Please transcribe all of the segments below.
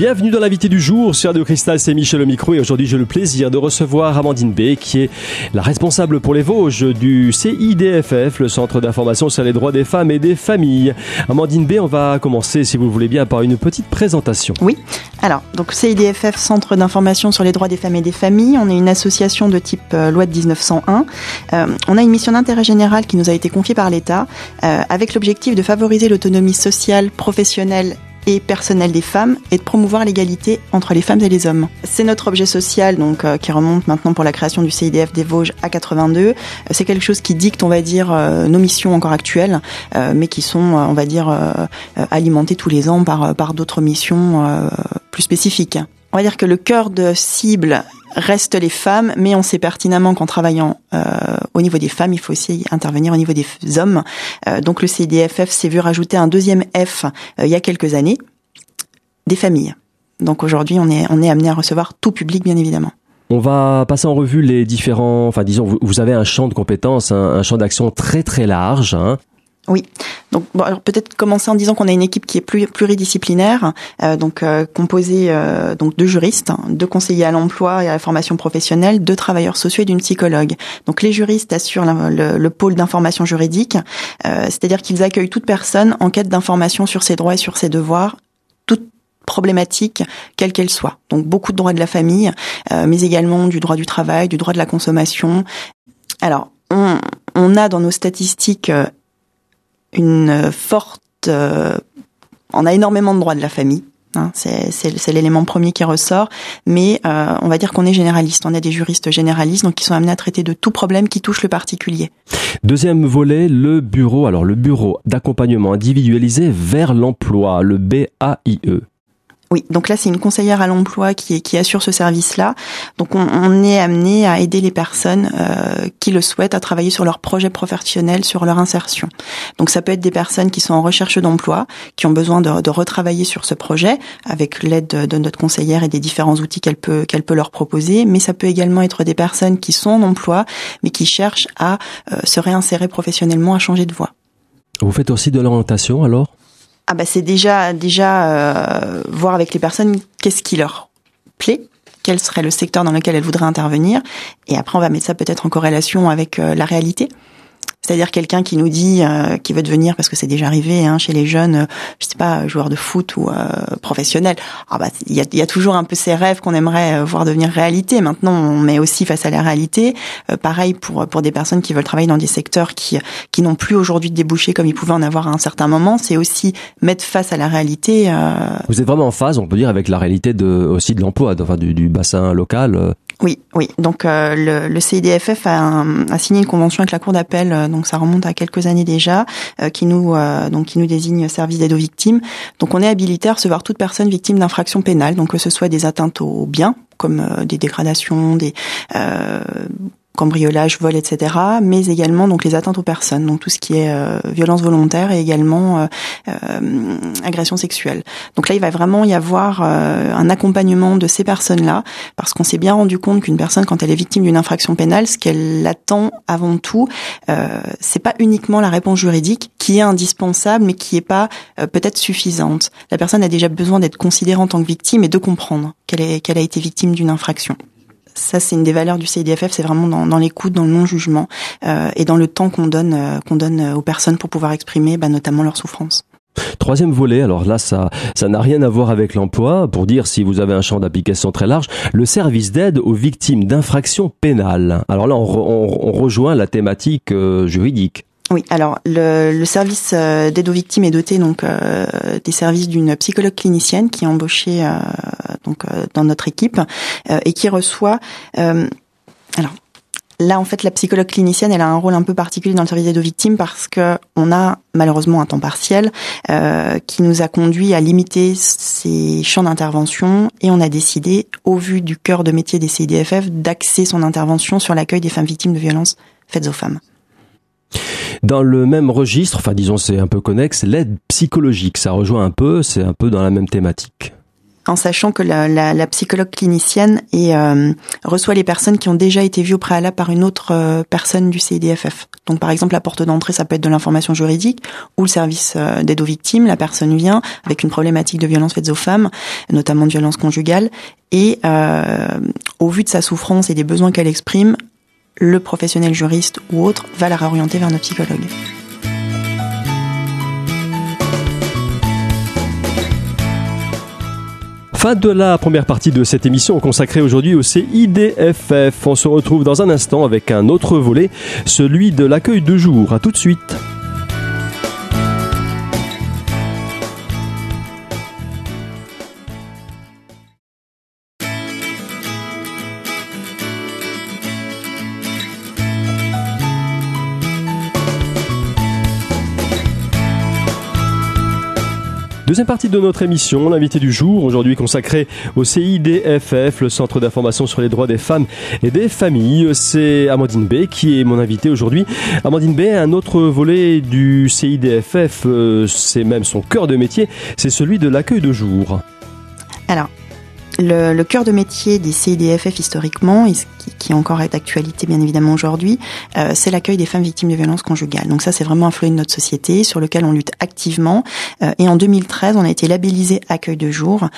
Bienvenue dans l'invité du jour sur Radio Cristal, c'est Michel au micro et aujourd'hui j'ai le plaisir de recevoir Amandine B qui est la responsable pour les Vosges du CIDFF, le Centre d'information sur les droits des femmes et des familles. Amandine B, on va commencer si vous le voulez bien par une petite présentation. Oui, alors donc CIDFF, Centre d'information sur les droits des femmes et des familles, on est une association de type euh, loi de 1901. Euh, on a une mission d'intérêt général qui nous a été confiée par l'État euh, avec l'objectif de favoriser l'autonomie sociale, professionnelle et personnel des femmes et de promouvoir l'égalité entre les femmes et les hommes. C'est notre objet social donc euh, qui remonte maintenant pour la création du CIDF des Vosges à 82. Euh, c'est quelque chose qui dicte, on va dire, euh, nos missions encore actuelles, mais qui sont, on va dire, alimentées tous les ans par par d'autres missions plus spécifiques. On va dire que le cœur de cible reste les femmes, mais on sait pertinemment qu'en travaillant euh, au niveau des femmes, il faut aussi intervenir au niveau des hommes. Euh, donc le CDFF s'est vu rajouter un deuxième F euh, il y a quelques années, des familles. Donc aujourd'hui, on est, on est amené à recevoir tout public, bien évidemment. On va passer en revue les différents, enfin disons, vous, avez un champ de compétences, un, champ d'action très très large. Hein. Oui. Donc bon, peut-être commencer en disant qu'on a une équipe qui est pluridisciplinaire, euh, donc euh, composée euh, donc de juristes, de conseillers à l'emploi et à la formation professionnelle, de travailleurs sociaux et d'une psychologue. Donc les juristes assurent le, le, pôle d'information juridique, c'est-à-dire qu'ils accueillent toute personne en quête d'information sur ses droits et sur ses devoirs, toute problématique quelle qu'elle soit. Donc beaucoup de droits de la famille, mais également du droit du travail, du droit de la consommation. Alors on a dans nos statistiques une forte... Euh, on a énormément de droits de la famille. Hein, c'est l'élément premier qui ressort, mais euh, on va dire qu'on est généraliste. On a des juristes généralistes, donc qui sont amenés à traiter de tout problème qui touche le particulier. Deuxième volet, le bureau. Alors le bureau d'accompagnement individualisé vers l'emploi, le BAIE. Oui, donc là c'est une conseillère à l'emploi qui, qui assure ce service-là. Donc on, on, est amené à aider les personnes euh, qui le souhaitent à travailler sur leur projet professionnel, sur leur insertion. Donc ça peut être des personnes qui sont en recherche d'emploi, qui ont besoin de, de retravailler sur ce projet avec l'aide de, notre conseillère et des différents outils qu'elle peut qu'elle peut leur proposer. Mais ça peut également être des personnes qui sont en emploi mais qui cherchent à euh, se réinsérer professionnellement, à changer de voie. Vous faites aussi de l'orientation alors? Ah bah c'est déjà déjà euh, voir avec les personnes qu'est-ce qui leur plaît, quel serait le secteur dans lequel elles voudraient intervenir, et après on va mettre ça peut-être en corrélation avec euh, la réalité. C'est-à-dire quelqu'un qui nous dit euh, qui veut devenir parce que c'est déjà arrivé hein, chez les jeunes, euh, je sais pas, joueurs de foot ou euh, professionnels. Ah bah il y a, y a, toujours un peu ces rêves qu'on aimerait euh, voir devenir réalité. Maintenant, on met aussi face à la réalité. pareil pour pour des personnes qui veulent travailler dans des secteurs qui qui n'ont plus aujourd'hui de débouchés comme ils pouvaient en avoir à un certain moment. C'est aussi mettre face à la réalité. Vous êtes vraiment en phase, on peut dire, avec la réalité de aussi de l'emploi, enfin du, du bassin local. Oui, oui. Donc euh, le, le, CIDFF a, a, signé une convention avec la Cour d'appel, euh, donc ça remonte à quelques années déjà, euh, qui nous donc qui nous désigne service d'aide aux victimes. Donc on est habilité à recevoir toute personne victime d'infractions pénales, donc que ce soit des atteintes aux biens comme des dégradations, des cambriolage, vol, etc., mais également donc les atteintes aux personnes, donc tout ce qui est euh, violence volontaire et également euh, euh, agression sexuelle. Donc là, il va vraiment y avoir un accompagnement de ces personnes-là, parce qu'on s'est bien rendu compte qu'une personne, quand elle est victime d'une infraction pénale, ce qu'elle attend avant tout, c'est pas uniquement la réponse juridique qui est indispensable, mais qui est pas peut-être suffisante. La personne a déjà besoin d'être considérée en tant que victime et de comprendre qu'elle qu'elle a été victime d'une infraction ça c'est une des valeurs du CIDFF, c'est vraiment dans, dans l'écoute, dans le non-jugement euh, et dans le temps qu'on donne euh, qu'on donne aux personnes pour pouvoir exprimer bah, notamment leur souffrance. Troisième volet, alors là ça ça n'a rien à voir avec l'emploi, pour dire si vous avez un champ d'application très large, le service d'aide aux victimes d'infractions pénales. Alors là on, on, rejoint la thématique euh, juridique. Oui, alors le, service euh, d'aide aux victimes est doté donc euh, des services d'une psychologue clinicienne qui est embauchée euh, donc dans notre équipe et qui reçoit alors Là, en fait, la psychologue clinicienne, elle a un rôle un peu particulier dans le service d'aide aux victimes parce que on a malheureusement un temps partiel qui nous a conduit à limiter ses champs d'intervention et on a décidé, au vu du cœur de métier des CIDFF, d'axer son intervention sur l'accueil des femmes victimes de violences faites aux femmes. Dans le même registre, enfin disons c'est un peu connexe, l'aide psychologique, ça rejoint un peu, c'est un peu dans la même thématique. en sachant que la, psychologue clinicienne et, euh, reçoit les personnes qui ont déjà été vues au préalable par une autre euh, personne du CIDFF. Donc par exemple, la porte d'entrée, ça peut être de l'information juridique ou le service euh, d'aide aux victimes. La personne vient avec une problématique de violence faite aux femmes, notamment de violence conjugale, et au vu de sa souffrance et des besoins qu'elle exprime, le professionnel juriste ou autre va la réorienter vers notre psychologue. Fin de la première partie de cette émission consacrée aujourd'hui au CIDFF. On se retrouve dans un instant avec un autre volet, celui de l'accueil de jour. À tout de suite. Deuxième partie de notre émission, l'invité du jour, aujourd'hui consacré au CIDFF, le Centre d'information sur les droits des femmes et des familles. C'est Amandine B qui est mon invité aujourd'hui. Amandine B, un autre volet du CIDFF, euh, c'est même son cœur de métier, c'est celui de l'accueil de jour. Alors, le, le, cœur de métier des CIDFF historiquement, et qui, qui encore est d'actualité bien évidemment aujourd'hui, euh, c'est l'accueil des femmes victimes de violences conjugales. Donc ça, c'est vraiment un flot de notre société sur lequel on lutte activement. Euh, et en 2013, on a été labellisé accueil de jour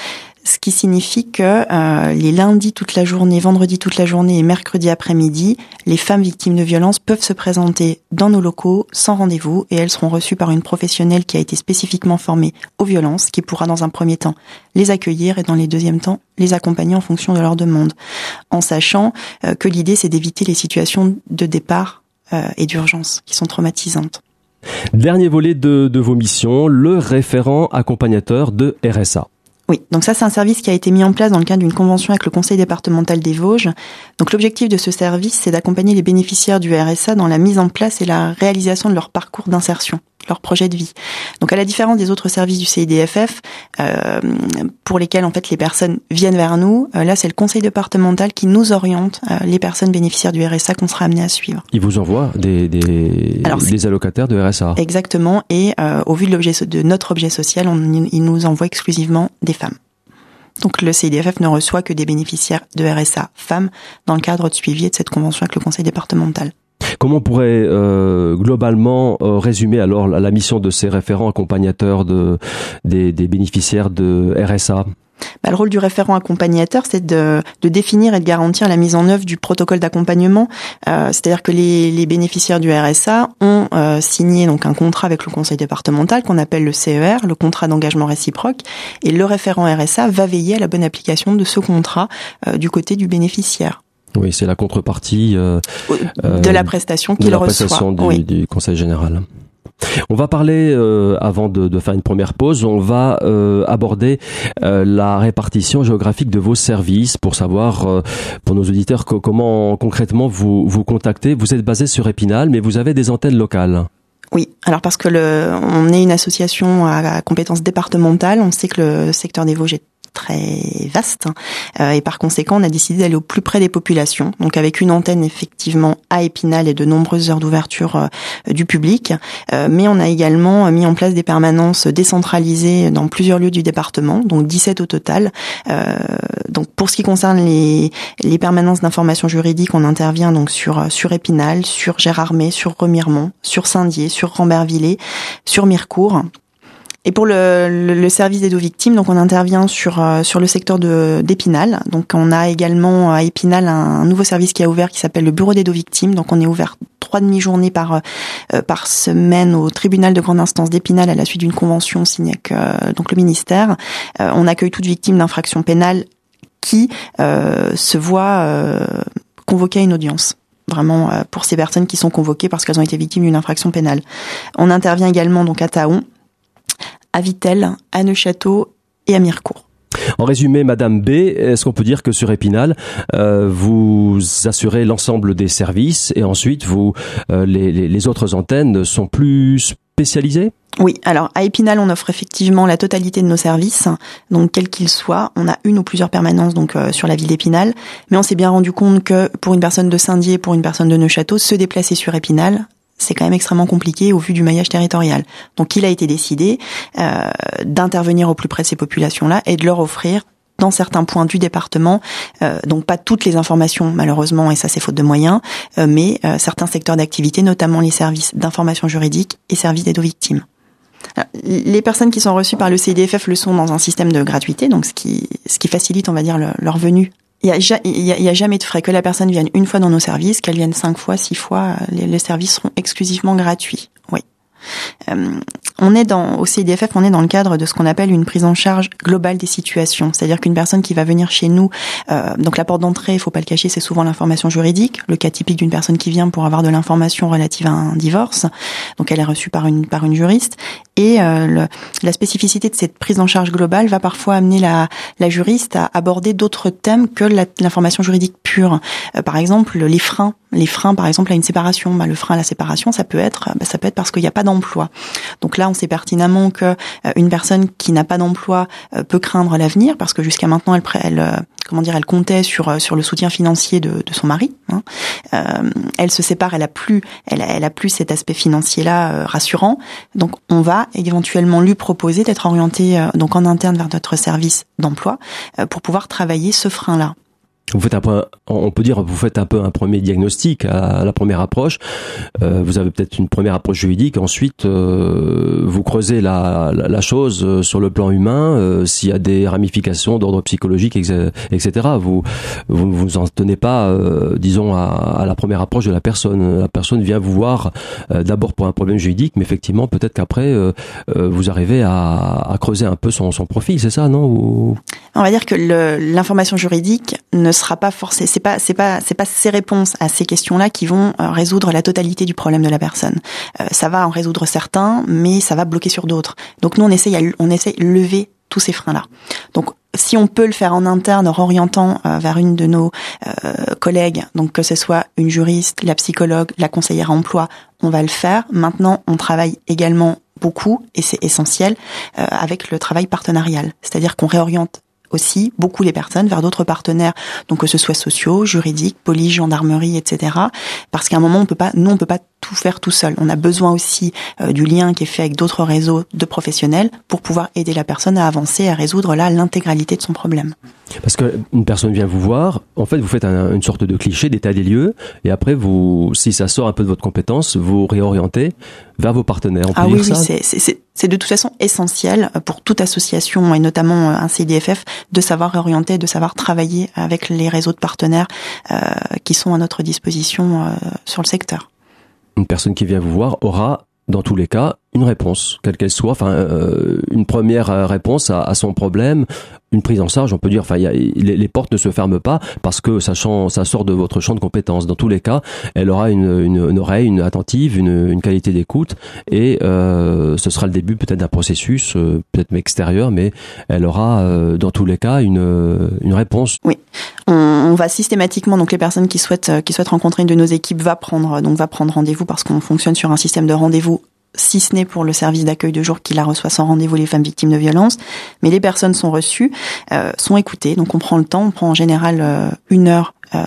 ce qui signifie que euh, les lundis toute la journée, vendredi toute la journée et mercredi après-midi, les femmes victimes de violences peuvent se présenter dans nos locaux sans rendez-vous et elles seront reçues par une professionnelle qui a été spécifiquement formée aux violences, qui pourra dans un premier temps les accueillir et dans les deuxièmes temps les accompagner en fonction de leurs demandes, en sachant euh, que l'idée c'est d'éviter les situations de départ euh, et d'urgence qui sont traumatisantes. Dernier volet de vos missions, le référent accompagnateur de RSA. Oui, donc ça c'est un service qui a été mis en place dans le cadre d'une convention avec le Conseil départemental des Vosges. Donc l'objectif de ce service, c'est d'accompagner les bénéficiaires du RSA dans la mise en place et la réalisation de leur parcours d'insertion leur projet de vie. Donc à la différence des autres services du CIDFF, euh, pour lesquels en fait les personnes viennent vers nous, euh, là c'est le conseil départemental qui nous oriente euh, les personnes bénéficiaires du RSA qu'on sera amené à suivre. Il vous envoie des, des, Alors, des allocataires de RSA Exactement, et euh, au vu de, l'objet, de notre objet social, on, il nous envoie exclusivement des femmes. Donc le CIDFF ne reçoit que des bénéficiaires de RSA femmes dans le cadre de suivi de cette convention avec le conseil départemental. Comment on pourrait euh, globalement euh, résumer alors la, mission de ces référents accompagnateurs de, des, bénéficiaires de RSA bah, le rôle du référent accompagnateur, c'est de, définir et de garantir la mise en œuvre du protocole d'accompagnement. Euh, C'est-à-dire que les, bénéficiaires du RSA ont euh, signé donc un contrat avec le conseil départemental qu'on appelle le CER, le contrat d'engagement réciproque, et le référent RSA va veiller à la bonne application de ce contrat du côté du bénéficiaire. Oui, c'est la contrepartie euh, de la prestation qu'il reçoit. Prestation du, oui. du Conseil général. On va parler, euh, avant de, de, faire une première pause, on va euh, aborder euh, la répartition géographique de vos services pour savoir, euh, pour nos auditeurs, que, comment concrètement vous vous contactez. Vous êtes basé sur Épinal, mais vous avez des antennes locales. Oui, alors parce que le, on est une association à, à compétences départementales, on sait que le secteur des Vosges est très vaste euh, et par conséquent on a décidé d'aller au plus près des populations donc avec une antenne effectivement à Épinal et de nombreuses heures d'ouverture euh, du public. Euh, mais on a également mis en place des permanences décentralisées dans plusieurs lieux du département donc 17 au total. Donc pour ce qui concerne les, les permanences d'information juridique on intervient donc sur sur Épinal sur Gérardmer sur Remiremont sur Saint-Dié sur Rambervillers sur Mirecourt et pour le, le, le service d'aide aux victimes, donc on intervient sur euh, sur le secteur de d'Épinal. Donc on a également à Épinal un, nouveau service qui a ouvert qui s'appelle le bureau d'aide aux victimes. Donc on est ouvert trois demi-journées par euh, par semaine au tribunal de grande instance d'Épinal à la suite d'une convention signée avec euh, donc le ministère. Euh, on accueille toute victime d'infraction pénale qui euh, se voit convoquée à une audience vraiment pour ces personnes qui sont convoquées parce qu'elles ont été victimes d'une infraction pénale. On intervient également donc à Taon à Vitel, à Neuchâteau et à Mirecourt. En résumé, Madame B, est-ce qu'on peut dire que sur Épinal, euh, vous assurez l'ensemble des services et ensuite vous euh, les, autres antennes sont plus spécialisées? Oui, alors à Épinal, on offre effectivement la totalité de nos services, donc quels qu'ils soient. On a une ou plusieurs permanences donc euh, sur la ville d'Épinal, mais on s'est bien rendu compte que pour une personne de Saint-Dié, pour une personne de Neuchâteau, se déplacer sur Épinal, c'est quand même extrêmement compliqué au vu du maillage territorial. Donc il a été décidé euh, d'intervenir au plus près de ces populations-là et de leur offrir dans certains points du département, euh, donc pas toutes les informations malheureusement, et ça c'est faute de moyens, euh, mais certains secteurs d'activité, notamment les services d'information juridique et services d'aide aux victimes. les personnes qui sont reçues par le CIDFF le sont dans un système de gratuité, donc ce qui, ce qui facilite, on va dire, leur venue il y, a, jamais de frais. Que la personne vienne une fois dans nos services, qu'elle vienne cinq fois, six fois, les, les services seront exclusivement gratuits. Euh, on est dans au CIDFF, on est dans le cadre de ce qu'on appelle une prise en charge globale des situations. C'est-à-dire qu'une personne qui va venir chez nous, euh, donc la porte d'entrée, il faut pas le cacher, c'est souvent l'information juridique. Le cas typique d'une personne qui vient pour avoir de l'information relative à un divorce, donc elle est reçue par une par une juriste. Et euh, la spécificité de cette prise en charge globale va parfois amener la, la juriste à aborder d'autres thèmes que l'information juridique pure. par exemple, les freins les freins, par exemple, à une séparation. Bah, le frein à la séparation, ça peut être, bah, ça peut être parce qu'il n'y a pas d'emploi. Donc là, on sait pertinemment que euh, une personne qui n'a pas d'emploi euh, peut craindre l'avenir parce que jusqu'à maintenant, elle, elle, euh, comment dire, elle comptait sur sur le soutien financier de, son mari. Hein. elle se sépare, elle a plus, elle, elle a plus cet aspect financier-là rassurant. Donc, on va éventuellement lui proposer d'être orienté donc en interne vers notre service d'emploi pour pouvoir travailler ce frein-là. Vous faites un peu, on peut dire, vous faites un peu un premier diagnostic à la première approche. Euh, vous avez peut-être une première approche juridique. Ensuite, euh, vous creusez la, la, chose euh, sur le plan humain, euh, s'il y a des ramifications d'ordre psychologique, etc. Vous, vous vous en tenez pas, euh, disons, à, à, la première approche de la personne. La personne vient vous voir d'abord pour un problème juridique, mais effectivement, peut-être qu'après, vous arrivez à, à, creuser un peu son, son profil. C'est ça, non. On va dire que l'information juridique ne sera pas forcé. C'est pas, c'est pas, c'est pas ces réponses à ces questions-là qui vont euh, résoudre la totalité du problème de la personne. Euh, ça va en résoudre certains, mais ça va bloquer sur d'autres. Donc nous, on essaye, on essaye de lever tous ces freins-là. Donc si on peut le faire en interne, en orientant euh, vers une de nos collègues, donc que ce soit une juriste, la psychologue, la conseillère emploi, on va le faire. Maintenant, on travaille également beaucoup, et c'est essentiel, avec le travail partenarial. C'est-à-dire qu'on réoriente aussi beaucoup les personnes vers d'autres partenaires, donc que ce soit sociaux, juridiques, police, gendarmerie, etc. Parce qu'à un moment, on peut pas, nous, on peut pas tout faire tout seul. On a besoin aussi euh, du lien qui est fait avec d'autres réseaux de professionnels pour pouvoir aider la personne à avancer, à résoudre là l'intégralité de son problème. Parce qu'une personne vient vous voir, en fait, vous faites une sorte de cliché d'état des lieux, et après, vous, si ça sort un peu de votre compétence, vous réorientez vers vos partenaires. ah oui, c'est de toute façon essentiel pour toute association et notamment un CDFF de savoir réorienter, de savoir travailler avec les réseaux de partenaires euh, qui sont à notre disposition euh, sur le secteur. Une personne qui vient vous voir aura dans tous les cas une réponse, quelle qu'elle soit, enfin euh, une première euh, réponse à, son problème, une prise en charge, on peut dire, enfin les, portes ne se ferment pas parce que ça, ça sort de votre champ de compétences. Dans tous les cas, elle aura une, oreille, une attentive, une, qualité d'écoute et euh, ce sera le début peut-être d'un processus, euh, peut-être extérieur, mais elle aura euh, dans tous les cas une, une réponse. Oui, on, on, va systématiquement donc les personnes qui souhaitent qui souhaitent rencontrer une de nos équipes va prendre donc va prendre rendez-vous parce qu'on fonctionne sur un système de rendez-vous si ce n'est pour le service d'accueil de jour qui la reçoit sans rendez-vous les femmes victimes de violences, mais les personnes sont reçues, euh, sont écoutées, donc on prend le temps, on prend en général euh, une heure euh,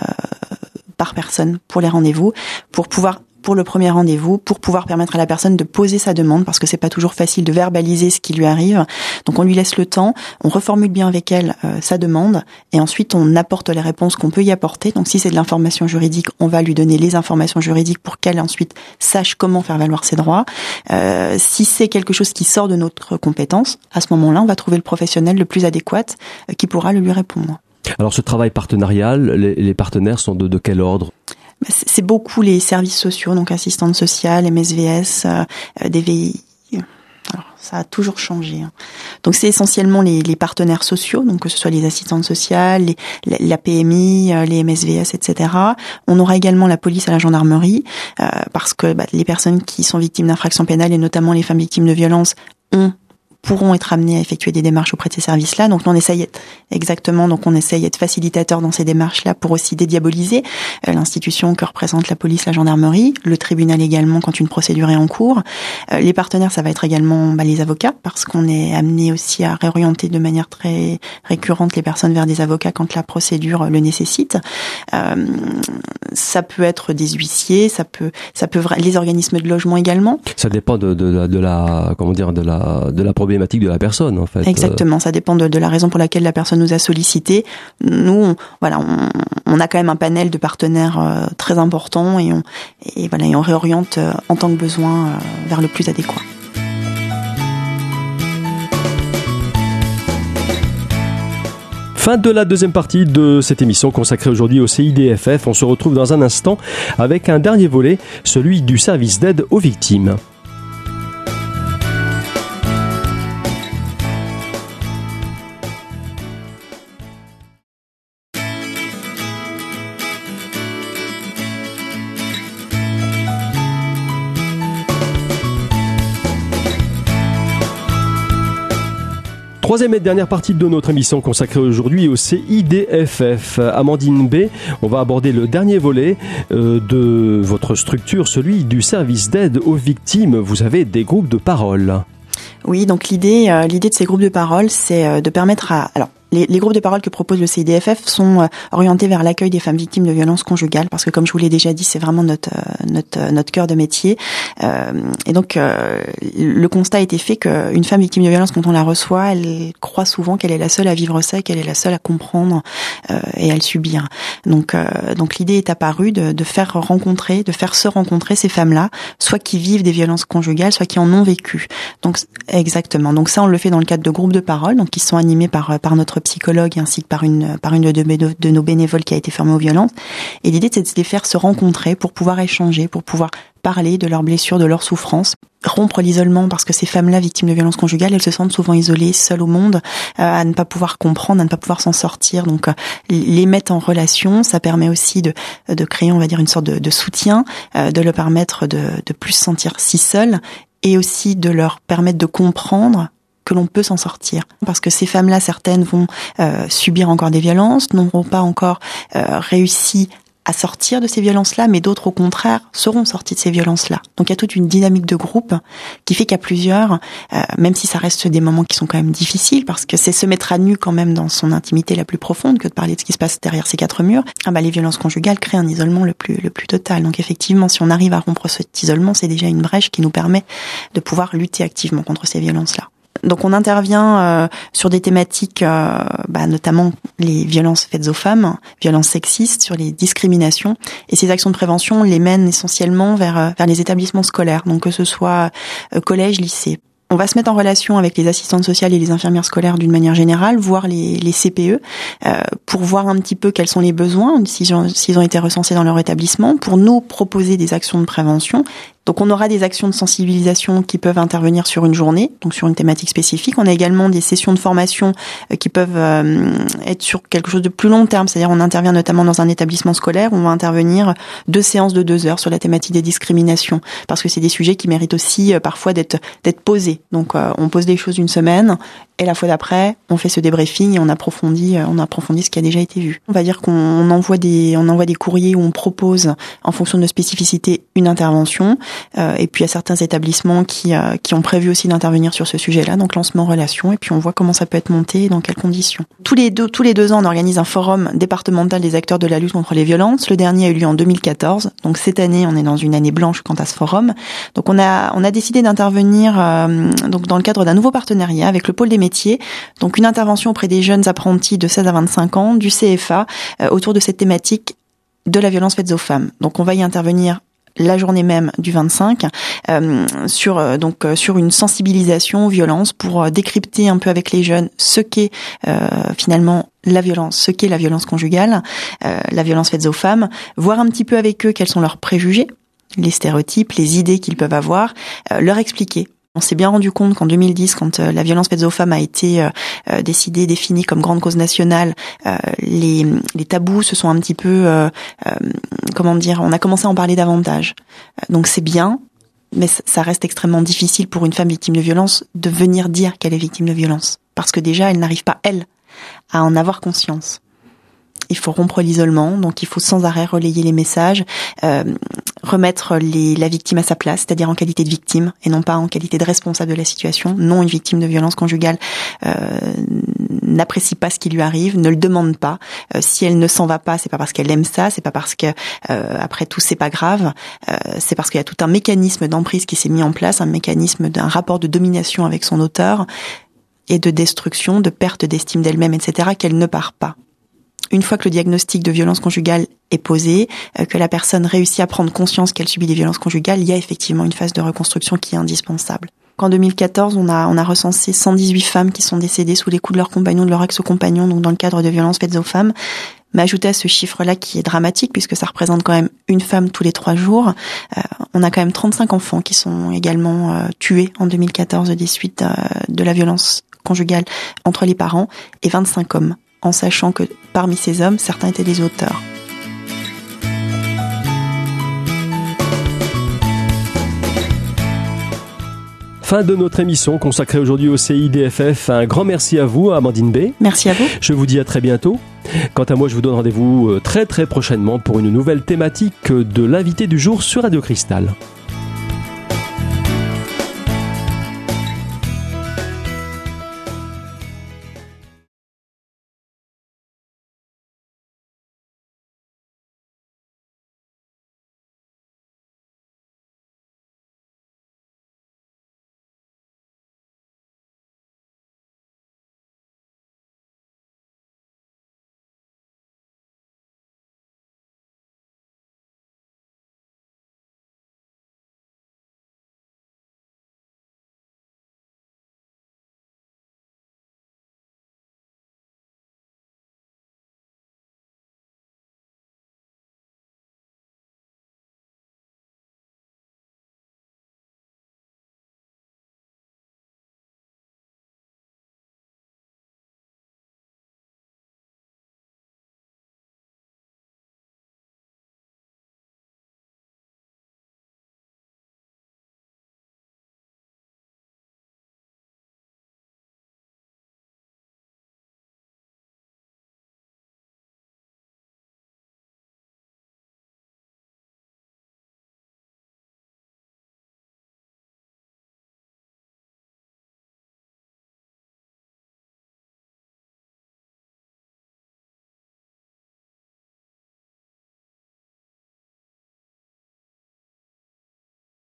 par personne pour les rendez-vous, pour pouvoir pour le premier rendez-vous pour pouvoir permettre à la personne de poser sa demande parce que c'est pas toujours facile de verbaliser ce qui lui arrive. Donc on lui laisse le temps, on reformule bien avec elle euh, sa demande et ensuite on apporte les réponses qu'on peut y apporter. Donc si c'est de l'information juridique, on va lui donner les informations juridiques pour qu'elle ensuite sache comment faire valoir ses droits. Euh, si c'est quelque chose qui sort de notre compétence, à ce moment-là, on va trouver le professionnel le plus adéquat euh, qui pourra le lui répondre. Alors ce travail partenarial, les, les partenaires sont de, de quel ordre? C'est beaucoup les services sociaux, donc assistantes sociales, MSVS, euh, euh DVI. Alors, ça a toujours changé. Hein. Donc c'est essentiellement les, les, partenaires sociaux, donc que ce soit les assistantes sociales, les, la PMI, euh, les MSVS, etc. On aura également la police et la gendarmerie, euh, parce que bah, les personnes qui sont victimes d'infractions pénales et notamment les femmes victimes de violences ont pourront être amenés à effectuer des démarches auprès de ces services-là. Donc, on essaye exactement, donc on essaye d'être facilitateur dans ces démarches-là pour aussi dédiaboliser euh, l'institution que représente la police, la gendarmerie, le tribunal également quand une procédure est en cours. Euh, les partenaires, ça va être également bah, les avocats parce qu'on est amené aussi à réorienter de manière très récurrente les personnes vers des avocats quand la procédure le nécessite. Euh, ça peut être des huissiers, ça peut, ça peut les organismes de logement également. Ça dépend de, la, comment dire, de la, de la problématique de la personne en fait. Exactement, ça dépend de, la raison pour laquelle la personne nous a sollicité. Nous, on, voilà, on, a quand même un panel de partenaires très important et on, et voilà, et on réoriente en tant que besoin vers le plus adéquat. Fin de la deuxième partie de cette émission consacrée aujourd'hui au CIDFF. On se retrouve dans un instant avec un dernier volet, celui du service d'aide aux victimes. Troisième et dernière partie de notre émission consacrée aujourd'hui au CIDFF. Amandine B, on va aborder le dernier volet euh, de votre structure, celui du service d'aide aux victimes. Vous avez des groupes de parole. Oui, donc l'idée, euh, l'idée de ces groupes de parole, c'est euh, de permettre à, alors les, les, groupes de parole que propose le CIDFF sont euh, orientés vers l'accueil des femmes victimes de violences conjugales, parce que comme je vous l'ai déjà dit, c'est vraiment notre euh, notre euh, notre cœur de métier. Euh, et donc le constat a été fait qu'une femme victime de violence, quand on la reçoit, elle croit souvent qu'elle est la seule à vivre ça, qu'elle est la seule à comprendre et à le subir. Donc donc l'idée est apparue de, de faire rencontrer, de faire se rencontrer ces femmes-là, soit qui vivent des violences conjugales, soit qui en ont vécu. Donc exactement. Donc ça, on le fait dans le cadre de groupes de parole, donc qui sont animés par par notre psychologue ainsi que par une, par une de, nos bénévoles qui a été formée aux violences. Et l'idée, c'est de les faire se rencontrer pour pouvoir échanger, pour pouvoir parler de leurs blessures, de leurs souffrances, rompre l'isolement parce que ces femmes-là, victimes de violences conjugales, elles se sentent souvent isolées, seules au monde, euh, à ne pas pouvoir comprendre, à ne pas pouvoir s'en sortir. Donc, euh, les mettre en relation, ça permet aussi de, de créer, on va dire, une sorte de, de soutien, euh, de leur permettre de, de plus se sentir si seules et aussi de leur permettre de comprendre que l'on peut s'en sortir. Parce que ces femmes-là, certaines vont euh, subir encore des violences, n'auront pas encore euh, réussi à sortir de ces violences-là, mais d'autres au contraire seront sorties de ces violences-là. Donc il y a toute une dynamique de groupe qui fait qu'à plusieurs, euh, même si ça reste des moments qui sont quand même difficiles, parce que c'est se mettre à nu quand même dans son intimité la plus profonde que de parler de ce qui se passe derrière ces quatre murs, ah bah, les violences conjugales créent un isolement le plus, le plus total. Donc effectivement, si on arrive à rompre cet isolement, c'est déjà une brèche qui nous permet de pouvoir lutter activement contre ces violences-là. Donc on intervient euh, sur des thématiques, euh, bah, notamment les violences faites aux femmes, violences sexistes, sur les discriminations. Et ces actions de prévention, on les mène essentiellement vers, euh, vers les établissements scolaires, donc que ce soit collège, lycée. On va se mettre en relation avec les assistantes sociales et les infirmières scolaires d'une manière générale, voir les, les CPE, pour voir un petit peu quels sont les besoins, s'ils s'ils ont été recensés dans leur établissement, pour nous proposer des actions de prévention donc on aura des actions de sensibilisation qui peuvent intervenir sur une journée, donc sur une thématique spécifique. On a également des sessions de formation euh, qui peuvent euh, être sur quelque chose de plus long terme, c'est-à-dire on intervient notamment dans un établissement scolaire où on va intervenir deux séances de deux heures sur la thématique des discriminations, parce que c'est des sujets qui méritent aussi euh, parfois d'être posés. Donc on pose des choses une semaine et la fois d'après, on fait ce débriefing et on approfondit, on approfondit ce qui a déjà été vu. On va dire qu'on envoie des, on envoie des courriers où on propose, en fonction de nos spécificités, une intervention. Euh, et puis il y a certains établissements qui, euh, qui ont prévu aussi d'intervenir sur ce sujet-là, donc lancement relation, et puis on voit comment ça peut être monté et dans quelles conditions. Tous les deux, tous les deux ans, on organise un forum départemental des acteurs de la lutte contre les violences. Le dernier a eu lieu en 2014, donc cette année, on est dans une année blanche quant à ce forum. Donc on a, on a décidé d'intervenir euh, donc dans le cadre d'un nouveau partenariat avec le pôle des métiers, donc une intervention auprès des jeunes apprentis de 16 à 25 ans du CFA autour de cette thématique de la violence faite aux femmes. Donc on va y intervenir la journée même du 25 euh, sur euh, donc euh, sur une sensibilisation aux violences pour décrypter un peu avec les jeunes ce qu'est finalement la violence, ce qu'est la violence conjugale, la violence faite aux femmes, voir un petit peu avec eux quels sont leurs préjugés, les stéréotypes, les idées qu'ils peuvent avoir, leur expliquer on s'est bien rendu compte qu'en 2010, quand euh, la violence faite aux femmes a été euh, euh, décidée, définie comme grande cause nationale, les, les, tabous se sont un petit peu, comment dire, on a commencé à en parler davantage. donc c'est bien, mais ça reste extrêmement difficile pour une femme victime de violence de venir dire qu'elle est victime de violence, parce que déjà elle n'arrive pas elle à en avoir conscience il faut rompre l'isolement, donc il faut sans arrêt relayer les messages, euh, remettre la victime à sa place, c'est-à-dire en qualité de victime et non pas en qualité de responsable de la situation. Non, une victime de violence conjugale euh, n'apprécie pas ce qui lui arrive, ne le demande pas. Euh, si elle ne s'en va pas, c'est pas parce qu'elle aime ça, c'est pas parce que après tout c'est pas grave, c'est parce qu'il y a tout un mécanisme d'emprise qui s'est mis en place, un mécanisme d'un rapport de domination avec son auteur et de destruction, de perte d'estime d'elle-même, etc. qu'elle ne part pas une fois que le diagnostic de violence conjugale est posé, que la personne réussit à prendre conscience qu'elle subit des violences conjugales, il y a effectivement une phase de reconstruction qui est indispensable. Qu'en 2014, on a, on a recensé 118 femmes qui sont décédées sous les coups de leur compagnon, de leur ex-compagnon, donc dans le cadre de violences faites aux femmes. Mais ajouté à ce chiffre-là qui est dramatique, puisque ça représente quand même une femme tous les trois jours, euh, on a quand même 35 enfants qui sont également euh, tués en 2014 des suites euh, de la violence conjugale entre les parents, et 25 hommes, en sachant que parmi ces hommes, certains étaient des auteurs. Fin de notre émission consacrée aujourd'hui au CIDFF. Un grand merci à vous, Amandine B. Merci à vous. Je vous dis à très bientôt. Quant à moi, je vous donne rendez-vous euh, très très prochainement pour une nouvelle thématique de l'invité du jour sur Radio Cristal.